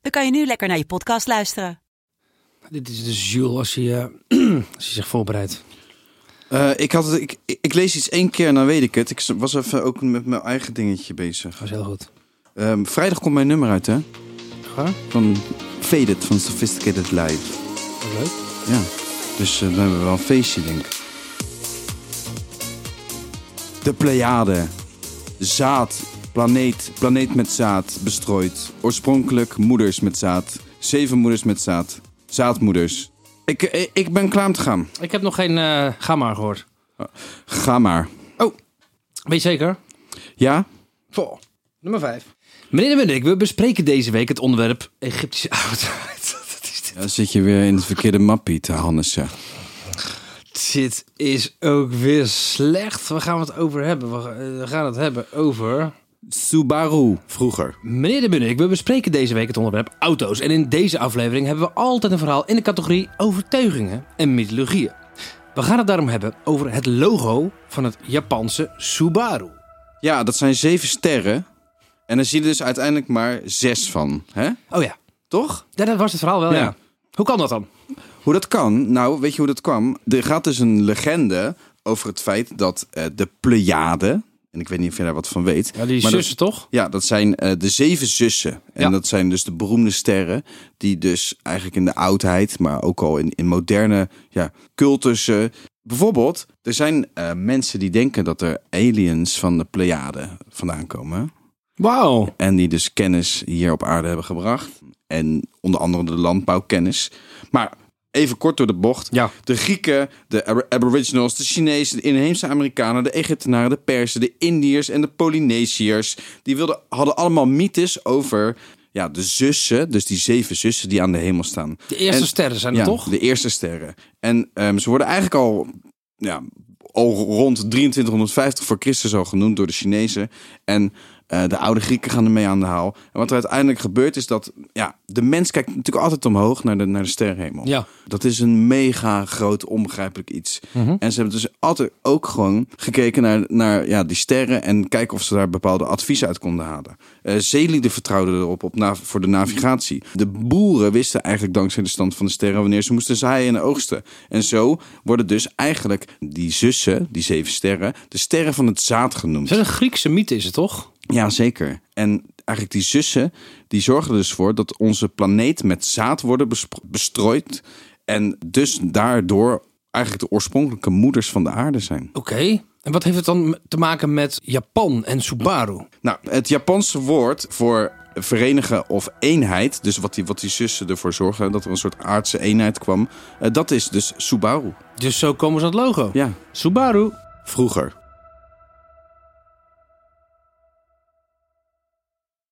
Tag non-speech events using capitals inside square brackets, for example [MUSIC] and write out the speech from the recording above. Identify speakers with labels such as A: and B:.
A: dan kan je nu lekker naar je podcast luisteren.
B: Dit is dus Jules als hij, eh, [CLEARS THROAT] als hij zich voorbereidt.
C: Eh, ik, had het, ik, ik lees iets één keer en dan weet ik het. Ik was even ook met mijn eigen dingetje bezig.
B: Dat is heel goed.
C: Ehm, vrijdag komt mijn nummer uit, hè?
B: Ga?
C: Van Faded, van Sophisticated Live.
B: Wat leuk.
C: Ja, dus eh, dan hebben we wel een feestje, denk ik. De Pleiade. Zaad. Planeet. Planeet met zaad. Bestrooid. Oorspronkelijk moeders met zaad. Zeven moeders met zaad. Zaadmoeders. Ik, ik, ik ben klaar om te gaan.
B: Ik heb nog geen uh, ga maar gehoord.
C: Ga maar.
B: Oh, weet je zeker?
C: Ja?
B: Vol. Nummer 5. Meneer de Munnik, we bespreken deze week het onderwerp Egyptische [LAUGHS] oudheid.
C: Dan zit je weer in het verkeerde mappie te.
B: Dit is ook weer slecht. Waar gaan we het over hebben? We we gaan het hebben over...
C: Subaru. Vroeger.
B: Meneer de Munnik, we bespreken deze week het onderwerp auto's. En in deze aflevering hebben we altijd een verhaal in de categorie overtuigingen en mythologieën. We gaan het daarom hebben over het logo van het Japanse Subaru.
C: Ja, dat zijn zeven sterren. En dan zie je dus uiteindelijk maar zes van. Hè?
B: Oh ja,
C: Toch?
B: ja dat was het verhaal wel, ja.
C: Ja.
B: Hoe kan dat dan?
C: Hoe dat kan? Nou, weet je hoe dat kwam? Er gaat dus een legende over het feit dat eh, de Pleiade... En ik weet niet of je daar wat van weet.
B: Ja, die
C: maar
B: zussen
C: dat,
B: toch?
C: Ja, dat zijn eh, de zeven zussen. En
B: Ja.
C: dat zijn dus de beroemde sterren. Die dus eigenlijk in de oudheid, maar ook al in, in moderne ja, cultussen... Bijvoorbeeld, er zijn eh, mensen die denken dat er aliens van de Pleiade vandaan komen.
B: Wauw.
C: En die dus kennis hier op aarde hebben gebracht. En onder andere de landbouwkennis. Maar even kort door de bocht.
B: Ja.
C: De Grieken, de Ab- Aboriginals, de Chinezen, de inheemse Amerikanen, de Egyptenaren, de Persen, de Indiërs en de Polynesiërs. Die wilden, hadden allemaal mythes over ja, de zussen. Dus die zeven zussen die aan de hemel staan.
B: De eerste
C: En-
B: sterren zijn er
C: ja,
B: toch?
C: de eerste sterren. En ehm, ze worden eigenlijk al, ja, al rond 2350 voor Christus al genoemd door de Chinezen. En eh, de oude Grieken gaan ermee aan de haal. En wat er uiteindelijk gebeurt is dat ja, de mens kijkt natuurlijk altijd omhoog naar de, naar de sterrenhemel.
B: Ja.
C: Dat is een mega groot, onbegrijpelijk iets.
B: Mhm.
C: En ze hebben dus altijd ook gewoon gekeken naar, naar ja, die sterren en kijken of ze daar bepaalde adviezen uit konden halen. Eh zeelieden vertrouwden erop op voor de navigatie. De boeren wisten eigenlijk dankzij de stand van de sterren wanneer ze moesten zaaien en oogsten. En zo worden dus eigenlijk die zussen, die zeven sterren, de sterren van het zaad genoemd.
B: Het is een Griekse mythe, is het toch?
C: Ja, zeker. En eigenlijk die zussen, die zorgen er dus voor dat onze planeet met zaad worden bestrooid. En dus daardoor eigenlijk de oorspronkelijke moeders van de aarde zijn.
B: Oké. En wat heeft het dan te maken met Japan en Subaru?
C: Nou, het Japanse woord voor verenigen of eenheid, dus wat die, wat die zussen ervoor zorgen dat er een soort aardse eenheid kwam, eh, dat is dus Subaru.
B: Dus zo komen ze aan het logo.
C: Ja,
B: Subaru.
C: vroeger.